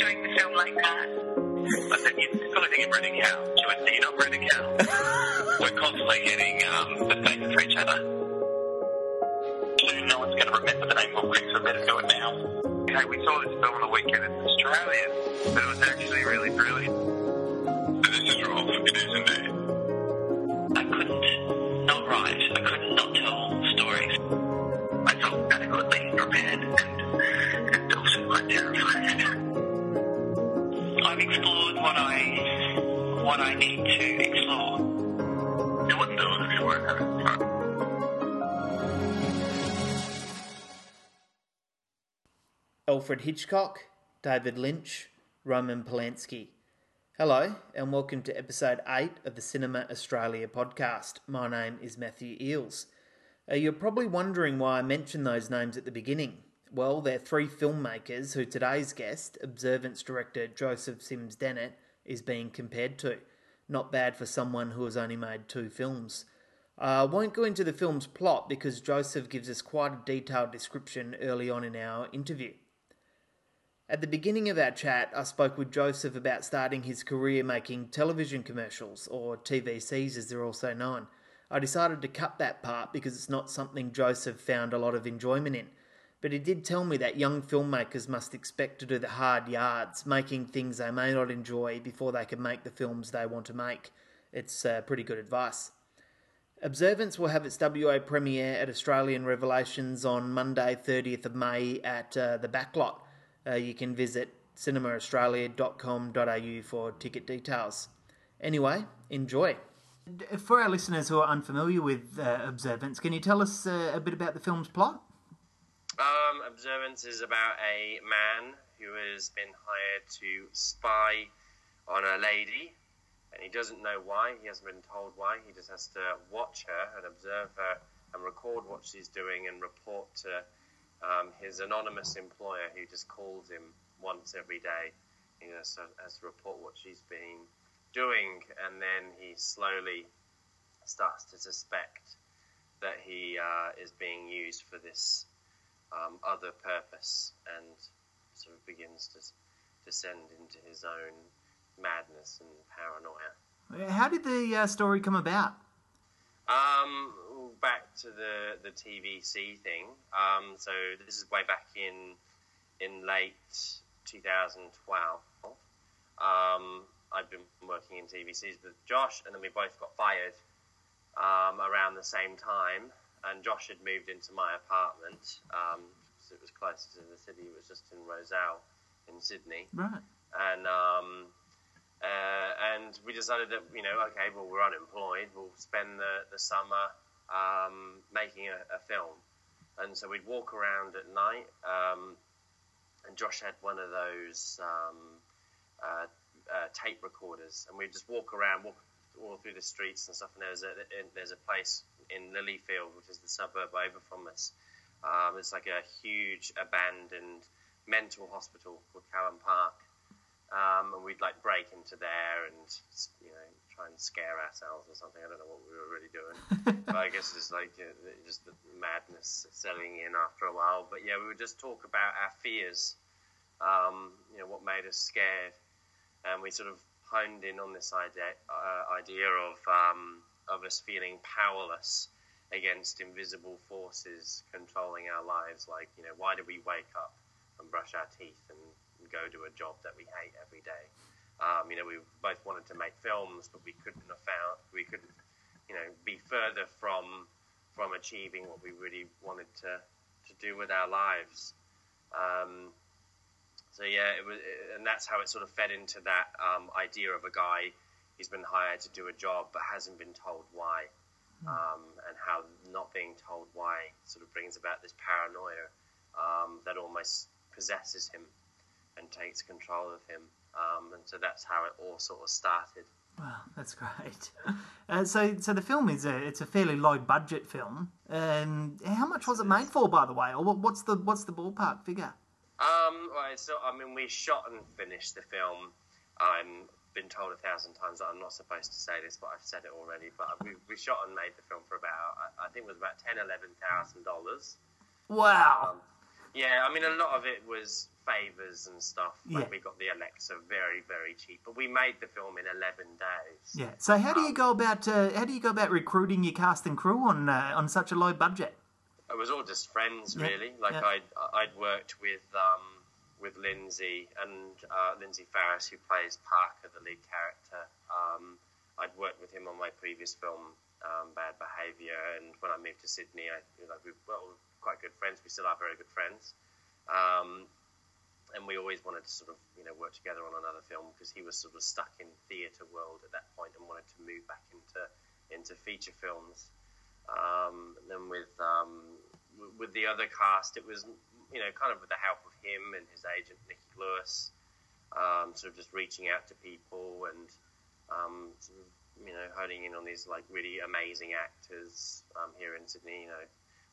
doing the film like that? I said, you've got to think of Brendan Cow. She went, you're not Brendan Cow. We're constantly getting um, the faces for each other. Soon no one's going to remember the name of Quick, so better do it now. Hey, we saw this film on the weekend. It's Australian, but it was actually really brilliant. This is wrong for isn't? I couldn't not write. I couldn't not I what I need to explore. You wouldn't do it if you weren't having fun. Alfred Hitchcock, David Lynch, Roman Polanski. Hello, and welcome to episode 8 of the Cinema Australia podcast. My name is Matthew Eeles. Uh, you're probably wondering why I mentioned those names at the beginning. Well, they're three filmmakers who today's guest, Observance director Joseph Sims Dennett, is being compared to. Not bad for someone who has only made two films. I won't go into the film's plot because Joseph gives us quite a detailed description early on in our interview. At the beginning of our chat, I spoke with Joseph about starting his career making television commercials, or TVCs as they're also known. I decided to cut that part because it's not something Joseph found a lot of enjoyment in. But he did tell me that young filmmakers must expect to do the hard yards, making things they may not enjoy before they can make the films they want to make. It's uh, pretty good advice. Observance will have its WA premiere at Australian Revelations on Monday, 30th of May at uh, the Backlot. Uh, you can visit cinemaaustralia.com.au for ticket details. Anyway, enjoy. For our listeners who are unfamiliar with uh, Observance, can you tell us uh, a bit about the film's plot? Um, Observance is about a man who has been hired to spy on a lady, and he doesn't know why. He hasn't been told why. He just has to watch her and observe her and record what she's doing and report to um, his anonymous employer who just calls him once every day. He has to, has to report what she's been doing, and then he slowly starts to suspect that he uh, is being used for this um, other purpose and sort of begins to descend into his own madness and paranoia. How did the uh, story come about? Um, back to the the TVC thing. Um, so this is way back in in late 2012. Um, I've been working in TVCs with Josh, and then we both got fired um, around the same time. And Josh had moved into my apartment, um, so it was closer to the city. It was just in Rozelle in Sydney. Right. And um, uh, and we decided that you know, okay, well, we're unemployed. We'll spend the the summer um, making a, a, film. And so we'd walk around at night. Um, and Josh had one of those um, uh, uh, tape recorders, and we'd just walk around, walk all through the streets and stuff. And there's a there's a place in Lilyfield, which is the suburb over from us. Um, it's like a huge abandoned mental hospital called Callan Park, um, and we'd like break into there and you know try and scare ourselves or something. I don't know what we were really doing, but I guess it's like uh, just the madness setting in after a while. But yeah, we would just talk about our fears, um, you know, what made us scared, and we sort of honed in on this idea uh, idea of um, of us feeling powerless against invisible forces controlling our lives. Like, you know, why do we wake up and brush our teeth and go to a job that we hate every day? Um, you know, we both wanted to make films, but we couldn't have found we couldn't, you know, be further from from achieving what we really wanted to to do with our lives. Um, so yeah, it was, and that's how it sort of fed into that um, idea of a guy who's been hired to do a job but hasn't been told why, hmm. um, and how not being told why sort of brings about this paranoia um, that almost possesses him and takes control of him. Um, and so that's how it all sort of started. Wow, that's great. Uh, so, so the film is a it's a fairly low budget film. And how much was it made for, by the way, or what's the what's the ballpark figure? Um, right, so I mean, we shot and finished the film. I've been told a thousand times that I'm not supposed to say this, but I've said it already. But we, we shot and made the film for about I, I think it was about ten, eleven thousand dollars. Wow. Um, yeah, I mean, a lot of it was favors and stuff. Like Yeah. we got the Alexa very, very cheap, but we made the film in 11 days. Yeah. So how do you go about uh, how do you go about recruiting your cast and crew on uh, on such a low budget? It was all just friends, Yeah, really. Like yeah. I'd I'd worked with um, with Lindsay and uh, Lindsay Farris, who plays Parker, the lead character. Um, I'd worked with him on my previous film, um, Bad Behaviour, and when I moved to Sydney, I you know, we well quite good friends. We still are very good friends. Um, and we always wanted to sort of you know work together on another film because he was sort of stuck in theatre world at that point and wanted to move back into into feature films. Um, and then with um, with the other cast, it was you know kind of with the help of him and his agent Nicky Lewis, um, sort of just reaching out to people and um, sort of, you know honing in on these like really amazing actors um, here in Sydney. You know.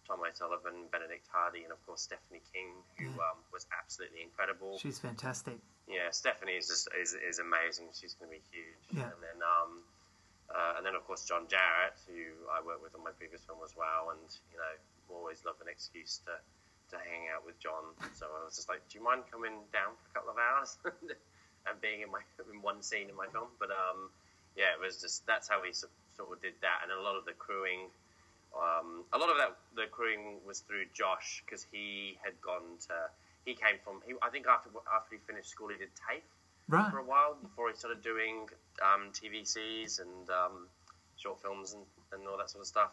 Tom O'Sullivan, Benedict Hardie, and of course Stephanie King, who um, was absolutely incredible. She's fantastic. Yeah, Stephanie is just is, is amazing. She's going to be huge. Yeah. And then um, uh, and then of course John Jarratt, who I worked with on my previous film as well, and you know always love an excuse to to hang out with John. So I was just like, do you mind coming down for a couple of hours and being in my in one scene in my film? But um, yeah, it was just that's how we sort sort of did that, and a lot of the crewing. Um, a lot of that the crewing was through Josh because he had gone to he came from he, I think after after he finished school he did TAFE Right. for a while before he started doing um, TVCs and um, short films and, and all that sort of stuff.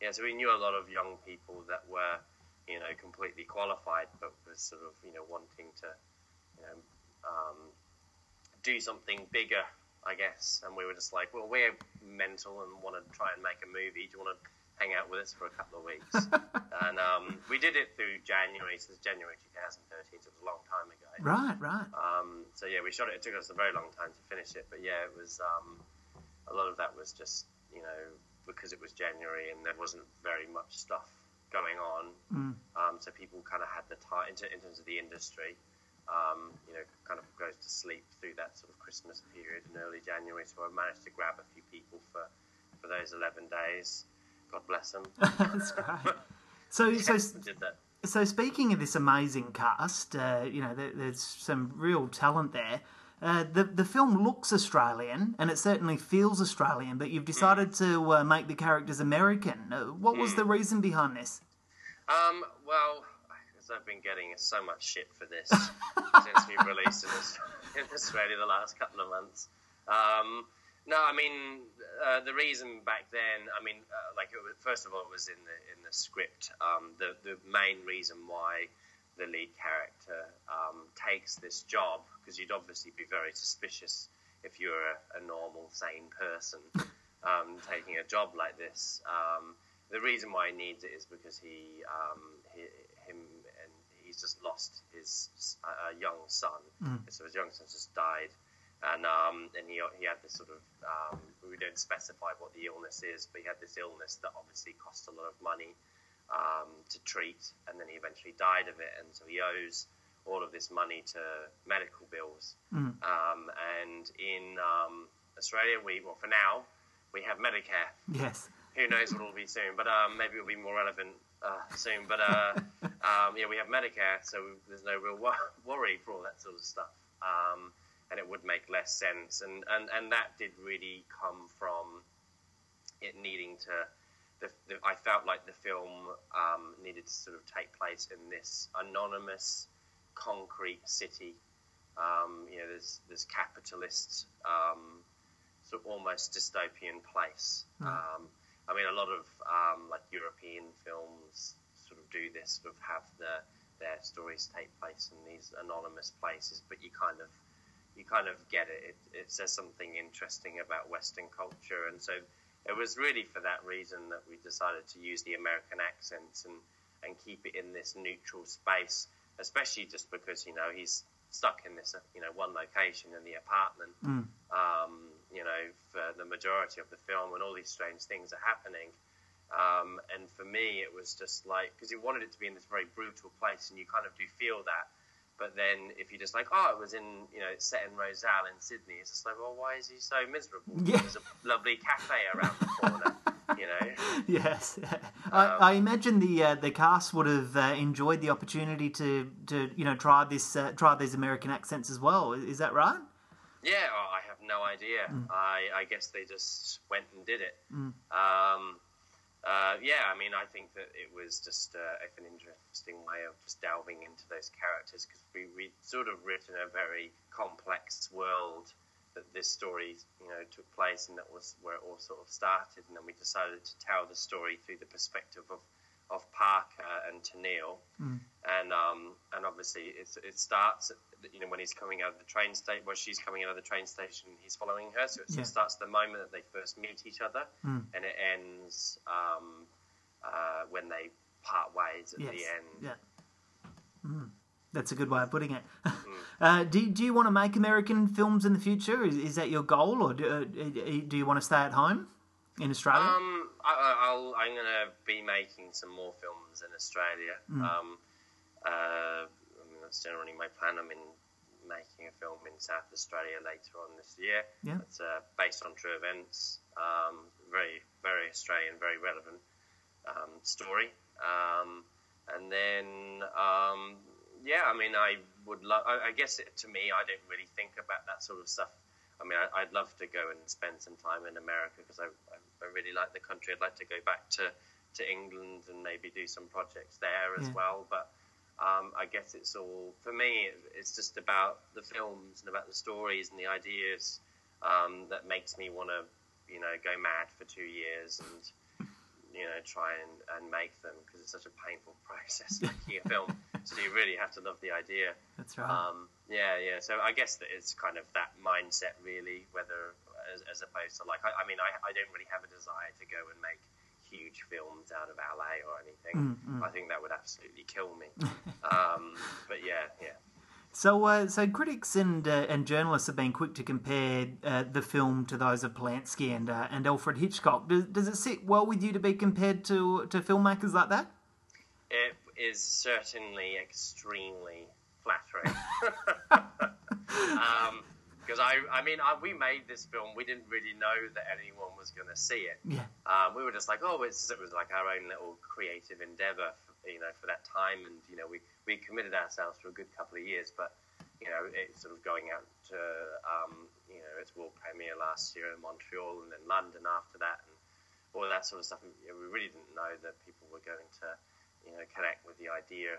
Yeah, so we knew a lot of young people that were, you know, completely qualified, but was sort of, you know, wanting to, you know, um, do something bigger, I guess. And we were just like, well, we're mental and want to try and make a movie. Do you want to hang out with us for a couple of weeks? and um, we did it through January, so it's January 2013, so it was a long time ago. Right. Right. Um, so yeah, we shot it. It took us a very long time to finish it, but yeah, it was um, a lot of that was just you know because it was January and there wasn't very much stuff going on. Um, so people kind of had the time in, in terms of the industry. Um, you know, kind of goes to sleep through that sort of Christmas period in early January. So I managed to grab a few people for for those eleven days. God bless them. That's great. So so did that. so speaking of this amazing cast, uh, you know, there, there's some real talent there. Uh, the the film looks Australian and it certainly feels Australian, but you've decided to uh, make the characters American. Uh, what was the reason behind this? Um, well, because I've been getting so much shit for this since we released it in Australia the last couple of months. Um, no, I mean uh, the reason back then. I mean, uh, like it was, first of all, it was in the in the script. Um, the the main reason why the lead character um, takes this job because you'd obviously be very suspicious if you're a, a normal, sane person um, taking a job like this. Um, the reason why he needs it is because he, um, he him, and he's just lost his uh, young son. So his young son just died, and um, and he he had this sort of um, we don't specify what the illness is, but he had this illness that obviously cost a lot of money um, to treat, and then he eventually died of it, and so he owes all of this money to medical bills. Um, and in um, Australia, we well for now we have Medicare. Yes. Who knows what it'll be soon, but um, maybe it'll be more relevant uh, soon. But uh, um, yeah, we have Medicare, so there's no real wo- worry for all that sort of stuff. Um, and it would make less sense, and, and, and that did really come from it needing to the, the, I felt like the film um, needed to sort of take place in this anonymous, concrete city. Um, you know, there's there's capitalist, um, sort of almost dystopian place. Um, I mean, a lot of um, like European films sort of do this, sort of have the their stories take place in these anonymous places, but you kind of you kind of get it. It, it says something interesting about Western culture, and so it was really for that reason that we decided to use the American accents and, and keep it in this neutral space, especially just because, you know, he's stuck in this, you know, one location in the apartment, um, you know, for the majority of the film and all these strange things are happening. Um, and for me, it was just like, because he wanted it to be in this very brutal place and you kind of do feel that. But then if you just like, oh, it was in, you know, it's set in Rozelle in Sydney, it's just like, well, why is he so miserable? Yeah. There's a lovely cafe around the corner. you know. yes, I, I imagine the uh, the cast would have uh, enjoyed the opportunity to, to you know try this uh, try these American accents as well. Is that right? Yeah, oh, I have no idea. Mm. I, I guess they just went and did it. Um, uh, yeah, I mean, I think that it was just uh, an interesting way of just delving into those characters because we we sort of written a very complex world that this story you know took place and that was where it all sort of started. And then we decided to tell the story through the perspective of of Parker and Tennille and um and obviously it starts at, you know when he's coming out of the train station well she's coming out of the train station he's following her so it Yeah. starts the moment that they first meet each other and it ends um uh, when they part ways at Yes. the end Yeah. Mm. That's a good way of putting it. uh, do, do you want to make American films in the future? Is, is that your goal, or do, uh, do you want to stay at home in Australia? Um, I, I- I'll, I'm going to be making some more films in Australia. Um, uh, I mean, that's generally my plan. I'm in making a film in South Australia later on this year. Yeah. It's uh, based on true events. Um, very, very Australian, very relevant um, story. Um, and then, um, yeah, I mean, I would love. I, I guess it, to me, I don't really think about that sort of stuff. I mean, I, I'd love to go and spend some time in America because I, I, really like the country. I'd like to go back to, to England and maybe do some projects there as Yeah. well. But um, I guess it's all for me. It's just about the films and about the stories and the ideas um, that makes me want to, you know, go mad for two years and you know try and, and make them because it's such a painful process making a film. so you really have to love the idea. That's right. Um, yeah, yeah. So I guess that it's kind of that mindset, really, whether as, as opposed to like, I, I mean, I, I don't really have a desire to go and make huge films out of LA or anything. I think that would absolutely kill me. um, but yeah, yeah. So, uh, so critics and uh, and journalists have been quick to compare uh, the film to those of Polanski and uh, and Alfred Hitchcock. Does, does it sit well with you to be compared to to filmmakers like that? It is certainly extremely flattering. Because I, I mean, I, we made this film. We didn't really know that anyone was going to see it. Yeah, Um, we were just like, oh, it's, it was like our own little creative endeavor, for, you know, for that time. And, you know, we, we committed ourselves for a good couple of years, but, you know, it's sort of going out to, um, you know, its world premiere last year in Montreal and then London after that and all that sort of stuff. And, you know, we really didn't know that people were going to, you know, connect with the idea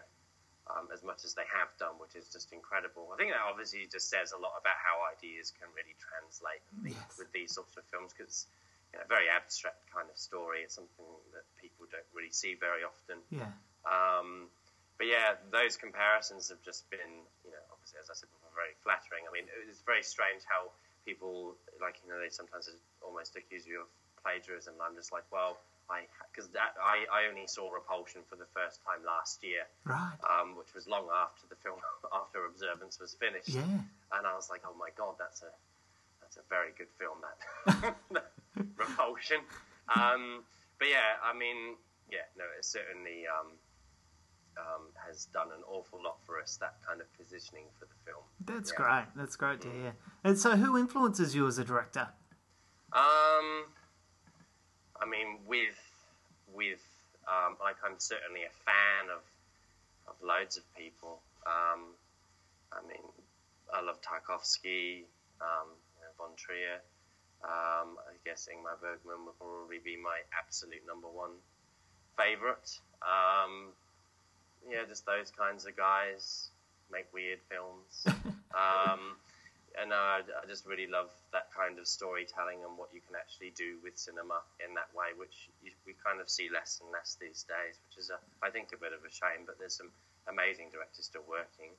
um, as much as they have done, which is just incredible. I think that obviously just says a lot about how ideas can really translate Yes. with these sorts of films because you know, a very abstract kind of story. It's something that people don't really see very often. yeah, Um, but yeah, those comparisons have just been, you know, obviously as I said before, very flattering. I mean, it's very strange how people, like, you know, they sometimes almost accuse you of plagiarism. I'm just like, well, I because I I only saw Repulsion for the first time last year right. um, which was long after the film after Observance was finished. Yeah, And I was like, oh my god, that's a that's a very good film. That Repulsion. Um, but yeah, I mean, yeah, no, it certainly um, um, has done an awful lot for us. That kind of positioning for the film. that's Yeah. great. That's great to hear. And so, who influences you as a director? Um, I mean, with with um, like I'm certainly a fan of of loads of people. Um, I mean, I love Tarkovsky, um, you know, Von Trier. Um, I guess Ingmar Bergman would probably be my absolute number one favorite. Um, yeah, just those kinds of guys make weird films. um, and uh, I just really love that kind of storytelling and what you can actually do with cinema in that way, which you, we kind of see less and less these days, which is, a, I think, a bit of a shame. But there's some amazing directors still working.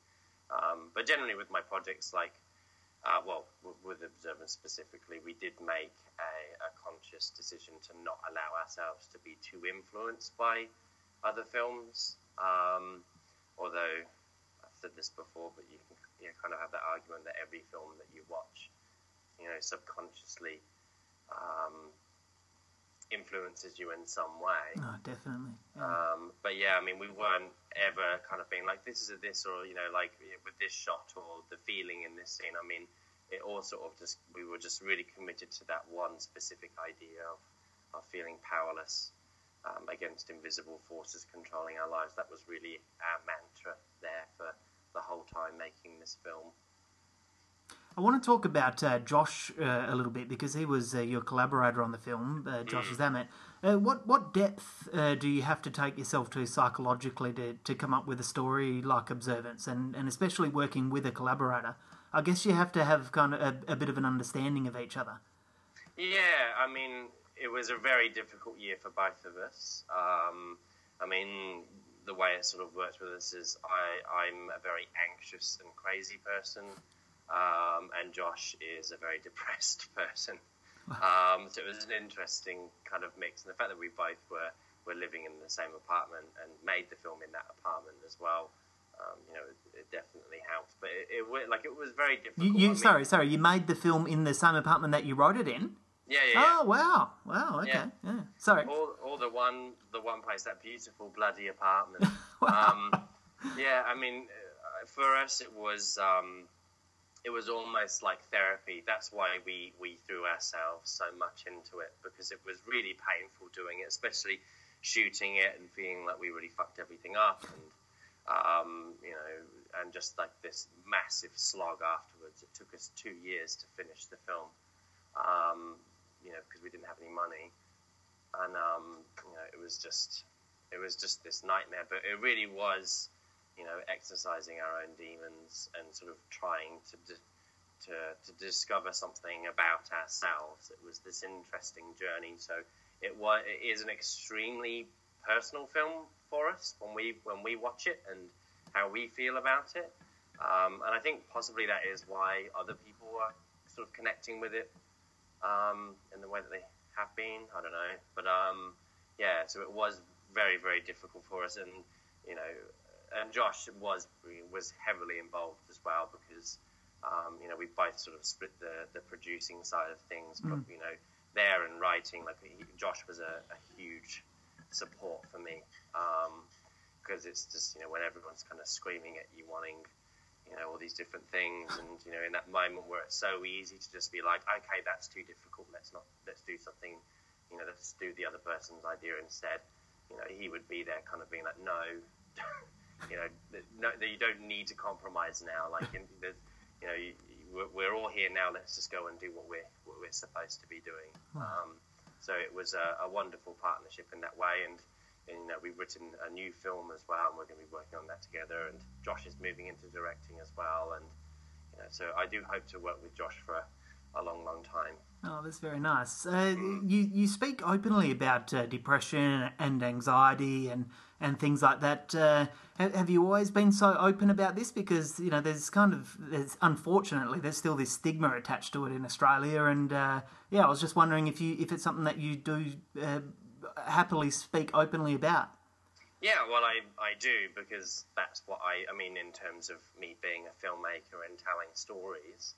Um, but generally, with my projects, like, uh, well, with Observance specifically, we did make a, a conscious decision to not allow ourselves to be too influenced by other films. Um, although I've said this before, but you can you know, kind of have that argument that every film that you watch, you know, subconsciously um, influences you in some way. Oh, definitely. Yeah. Um, but yeah, I mean, we weren't ever kind of being like, this is a this, or, you know, like with this shot or the feeling in this scene. I mean, it all sort of just, we were just really committed to that one specific idea of, of feeling powerless um, against invisible forces controlling our lives. That was really our mantra there for the whole time making this film. I want to talk about uh, Josh uh, a little bit because he was uh, your collaborator on the film, uh, Josh Mm. Zammit. Uh, what what depth uh, do you have to take yourself to psychologically to, to come up with a story like Observance, and, and especially working with a collaborator? I guess you have to have kind of a, a bit of an understanding of each other. Yeah, I mean, it was a very difficult year for both of us. Um, I mean, the way it sort of works with us is I, I'm a very anxious and crazy person, um, and Josh is a very depressed person. Um, so it was an interesting kind of mix, and the fact that we both were were living in the same apartment and made the film in that apartment as well. Um, you know, it, it definitely helped, but it, it like it was very difficult. You, I you mean- sorry, sorry, you made the film in the same apartment that you wrote it in. Yeah, yeah, yeah. Oh wow, wow, okay, Yeah. yeah. Sorry. all, all the one the one place that beautiful bloody apartment Wow. um, yeah i mean uh, for us it was um, it was almost like therapy that's why we we threw ourselves so much into it because it was really painful doing it especially shooting it and feeling like we really fucked everything up and um, you know and just like this massive slog afterwards it took us two years to finish the film um, you know because we didn't have any money and um, you know it was just it was just this nightmare. But it really was, you know, exercising our own demons and sort of trying to di- to to discover something about ourselves. It was this interesting journey. So it was it is an extremely personal film for us when we when we watch it and how we feel about it. Um, and I think possibly that is why other people are sort of connecting with it um, in the way that they have been. I don't know, but um, yeah. So it was very, very difficult for us, and you know, and Josh was was heavily involved as well because um, you know we both sort of split the the producing side of things, but you know, there and writing, like he, Josh was a, a huge support for me because it's just you know when everyone's kind of screaming at you wanting you know all these different things and you know in that moment where it's so easy to just be like okay that's too difficult. Let's not let's do something you know let's do the other person's idea instead. You know he would be there kind of being like no you know no that you don't need to compromise now. Like in, the, you know you, you, we're, we're all here now. Let's just go and do what we're what we're supposed to be doing. Um, so it was a, a wonderful partnership in that way and and, you know, we've written a new film as well, and we're going to be working on that together. And Josh is moving into directing as well, and you know, so I do hope to work with Josh for a, a long, long time. Oh, that's very nice. Uh, you you speak openly about uh, depression and anxiety and, and things like that. Uh, have, you always been so open about this? Because you know, there's kind of there's unfortunately there's still this stigma attached to it in Australia, and uh, yeah, I was just wondering if you if it's something that you do uh, happily speak openly about. Yeah, well, I, I do because that's what I, I mean, in terms of me being a filmmaker and telling stories.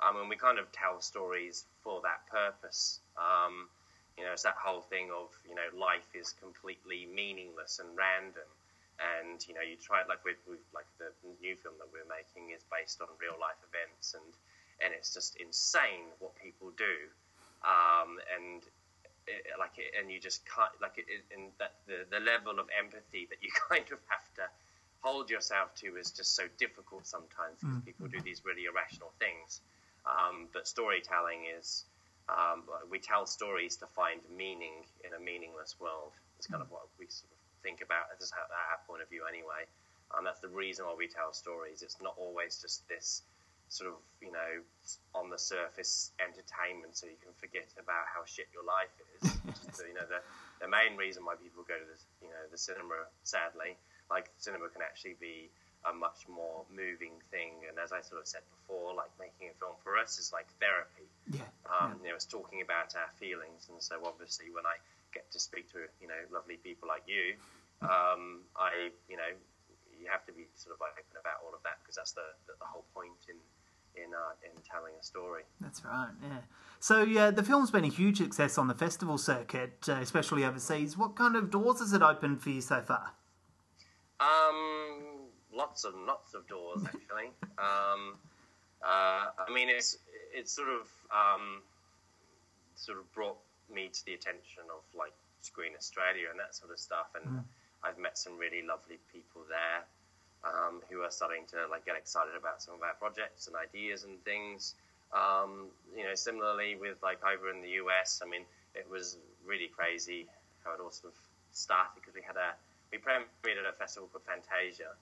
Um, and we kind of tell stories for that purpose. Um, you know, it's that whole thing of, you know, life is completely meaningless and random. And, you know, you try it like with, with like the new film that we're making is based on real life events and, and it's just insane what people do. Um, and it, like it, and you just can't like it, it and that the the level of empathy that you kind of have to hold yourself to is just so difficult sometimes because mm. people do these really irrational things. Um, but storytelling is um, we tell stories to find meaning in a meaningless world. It's kind of mm. what we sort of think about. This is our point of view anyway. And that's the reason why we tell stories. It's not always just this sort of, you know, on the surface entertainment so you can forget about how shit your life is. so, you know, the, the main reason why people go to the, you know, the cinema, sadly, like cinema can actually be a much more moving thing. And as I sort of said before, like making a film for us is like therapy. Yeah. Um, You know, it's talking about our feelings. And so obviously when I get to speak to, you know, lovely people like you, um, I, you know, you have to be sort of open about all of that because that's the, the, the whole point in, in, uh, in telling a story. That's right, yeah. So yeah, the film's been a huge success on the festival circuit, uh, especially overseas. What kind of doors has it opened for you so far? Um, lots and lots of doors actually. um, uh, I mean, it's it's sort of um, sort of brought me me to the attention of like Screen Australia and that sort of stuff. And I've met some really lovely people there um, who are starting to like get excited about some of our projects and ideas and things. Um, you know, similarly with like over in the US, I mean, it was really crazy how it all sort of started because we had a we premiered at a festival called Fantasia,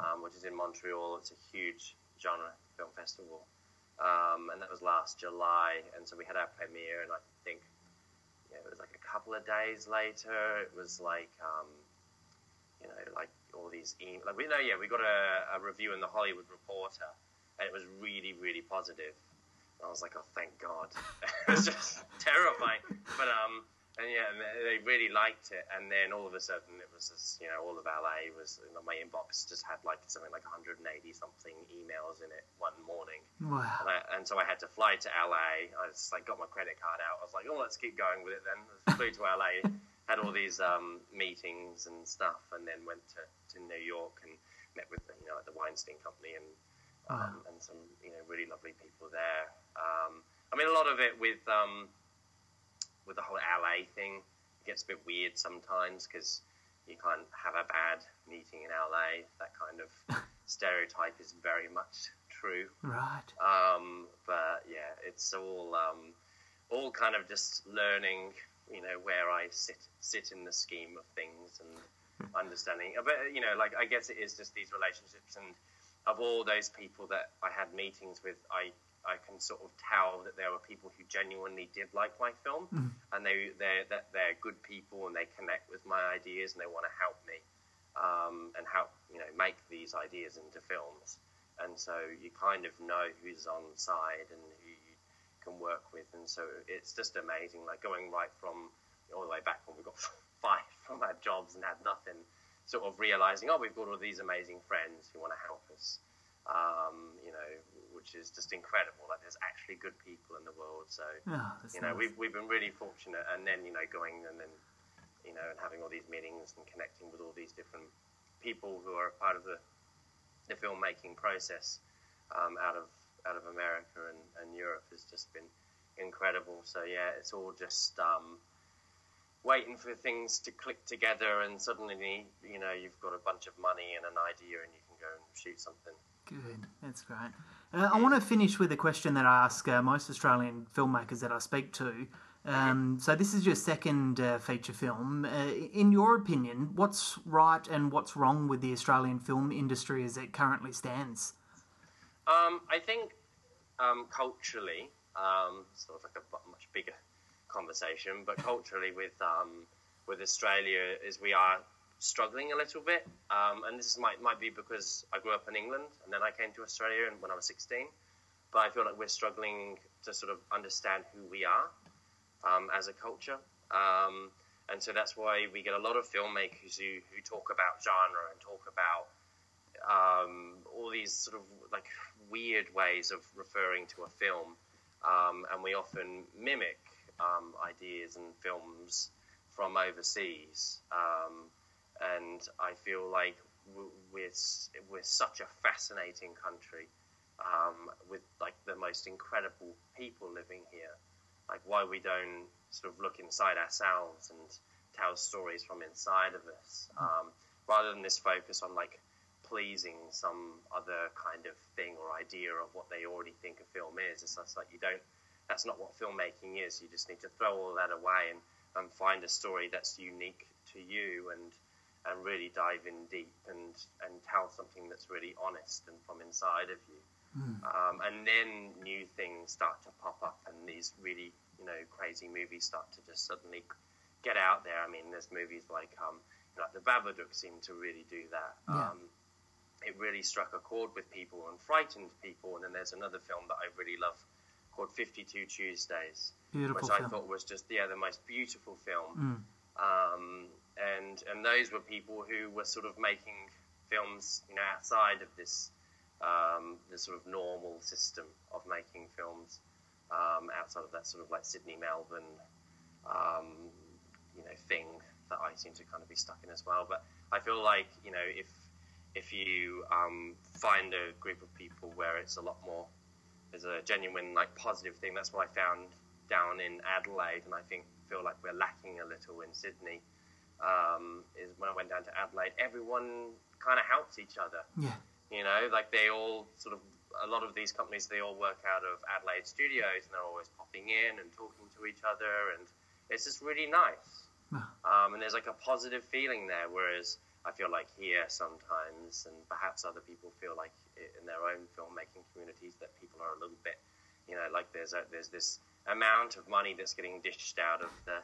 um, which is in Montreal. It's a huge genre film festival, um, and that was last July. And so we had our premiere, and I think yeah, it was like a couple of days later. It was like um, you know, like all these emails. like we know, yeah, we got a, a review in the Hollywood Reporter, and it was really, really positive. And I was like, oh, thank God. it was just terrifying, but um, and yeah, and they really liked it. And then all of a sudden, it was just, you know, all of LA was in my inbox just had like something like 180 something emails in it one morning. Wow. And, I, and so I had to fly to LA. I just like got my credit card out. I was like, oh, let's keep going with it then. Let's Flew to LA, had all these um, meetings and stuff, and then went to, to New York and met with you know the Weinstein Company and um, and some you know really lovely people there. Um, I mean, a lot of it with um, with the whole LA thing it gets a bit weird sometimes because you can't have a bad meeting in LA. That kind of stereotype is very much true. Right. Um, but yeah, it's all um, all kind of just learning, you know, where I sit sit in the scheme of things and hmm. understanding. Uh, but you know, like I guess it is just these relationships, and of all those people that I had meetings with, I I can sort of tell that there were people who genuinely did like my film, hmm. and they they that they're good people and they connect with my ideas and they want to help me um, and help you know make these ideas into films. And so you kind of know who's on side and who can work with, and so it's just amazing. Like going right from all the way back when we got fired from our jobs and had nothing, sort of realizing, oh, we've got all these amazing friends who want to help us. Um, you know, which is just incredible. Like there's actually good people in the world. So Oh, you know, nice. we've we've been really fortunate, and then you know, going and then you know, and having all these meetings and connecting with all these different people who are a part of the the filmmaking process um, out of out of America and, and Europe has just been incredible. So yeah, it's all just um, waiting for things to click together, and suddenly you know you've got a bunch of money and an idea, and you can go and shoot something. Good, that's great. Uh, I want to finish with a question that I ask uh, most Australian filmmakers that I speak to. Um, so this is your second uh, feature film. Uh, in your opinion, what's right and what's wrong with the Australian film industry as it currently stands? Um, I think um, culturally, um, sort of like a much bigger conversation, but culturally with um, with Australia is we are struggling a little bit, um, and this is, might might be because I grew up in England and then I came to Australia and when I was 16. But I feel like we're struggling to sort of understand who we are um, as a culture. And so that's why we get a lot of filmmakers who, who talk about genre and talk about all these sort of like weird ways of referring to a film. Um, and we often mimic um, ideas and films from overseas. Um, and I feel like we're, we're such a fascinating country um, with like the most incredible people living here like why we don't sort of look inside ourselves and tell stories from inside of us, um, rather than this focus on like pleasing some other kind of thing or idea of what they already think a film is. It's just like you don't. That's not what filmmaking is. You just need to throw all that away and, and find a story that's unique to you and and really dive in deep and and tell something that's really honest and from inside of you. Um, and then new things start to pop up, and these really, you know, crazy movies start to just suddenly get out there. I mean, there's movies like, um, know, The Babadook seem to really do that. Yeah. Um, it really struck a chord with people and frightened people. And then there's another film that I really love called 52 Tuesdays, Beautiful which I film. thought was just, yeah, the most beautiful film. Um, and and those were people who were sort of making films, you know, outside of this um, the sort of normal system of making films, um, outside of that sort of like Sydney, Melbourne, um, you know, thing that I seem to kind of be stuck in as well. But I feel like you know, if if you um, find a group of people where it's a lot more, there's a genuine like positive thing. That's what I found down in Adelaide, and I think feel like we're lacking a little in Sydney. Um, is when I went down to Adelaide, everyone kind of helps each other. Yeah. You know, like they all sort of a lot of these companies they all work out of Adelaide studios, and they're always popping in and talking to each other, and it's just really nice. Um, and there's like a positive feeling there, whereas I feel like here sometimes, and perhaps other people feel like in their own filmmaking communities that people are a little bit, you know, like there's a, there's this amount of money that's getting dished out of the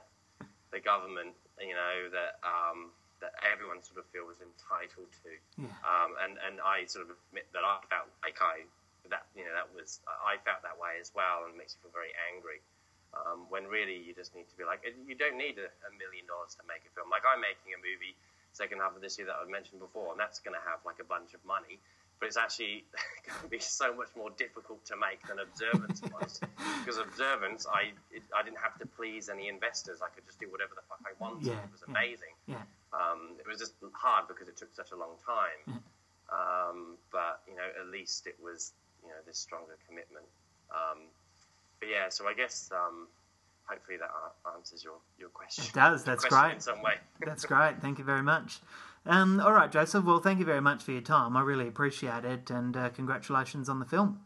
the government, you know, that um, that everyone sort of feels entitled to. Yeah. Um, and and I sort of admit that I felt like I that you know that was I felt that way as well, and it makes you feel very angry. Um, when really you just need to be like you don't need a, a million dollars to make a film. Like I'm making a movie second half of this year that I mentioned before, and that's going to have like a bunch of money but it's actually going to be so much more difficult to make than Observance was. because Observance, I it, I didn't have to please any investors. I could just do whatever the fuck I wanted. Yeah, it was amazing. Yeah. Um, it was just hard because it took such a long time. Um, but you know, at least it was you know this stronger commitment. Um, but yeah, so I guess um, hopefully that answers your, your question. It does. That's question great. In some way. That's great. Thank you very much. Um, all right, Joseph. Well, thank you very much for your time. I really appreciate it, and uh, congratulations on the film.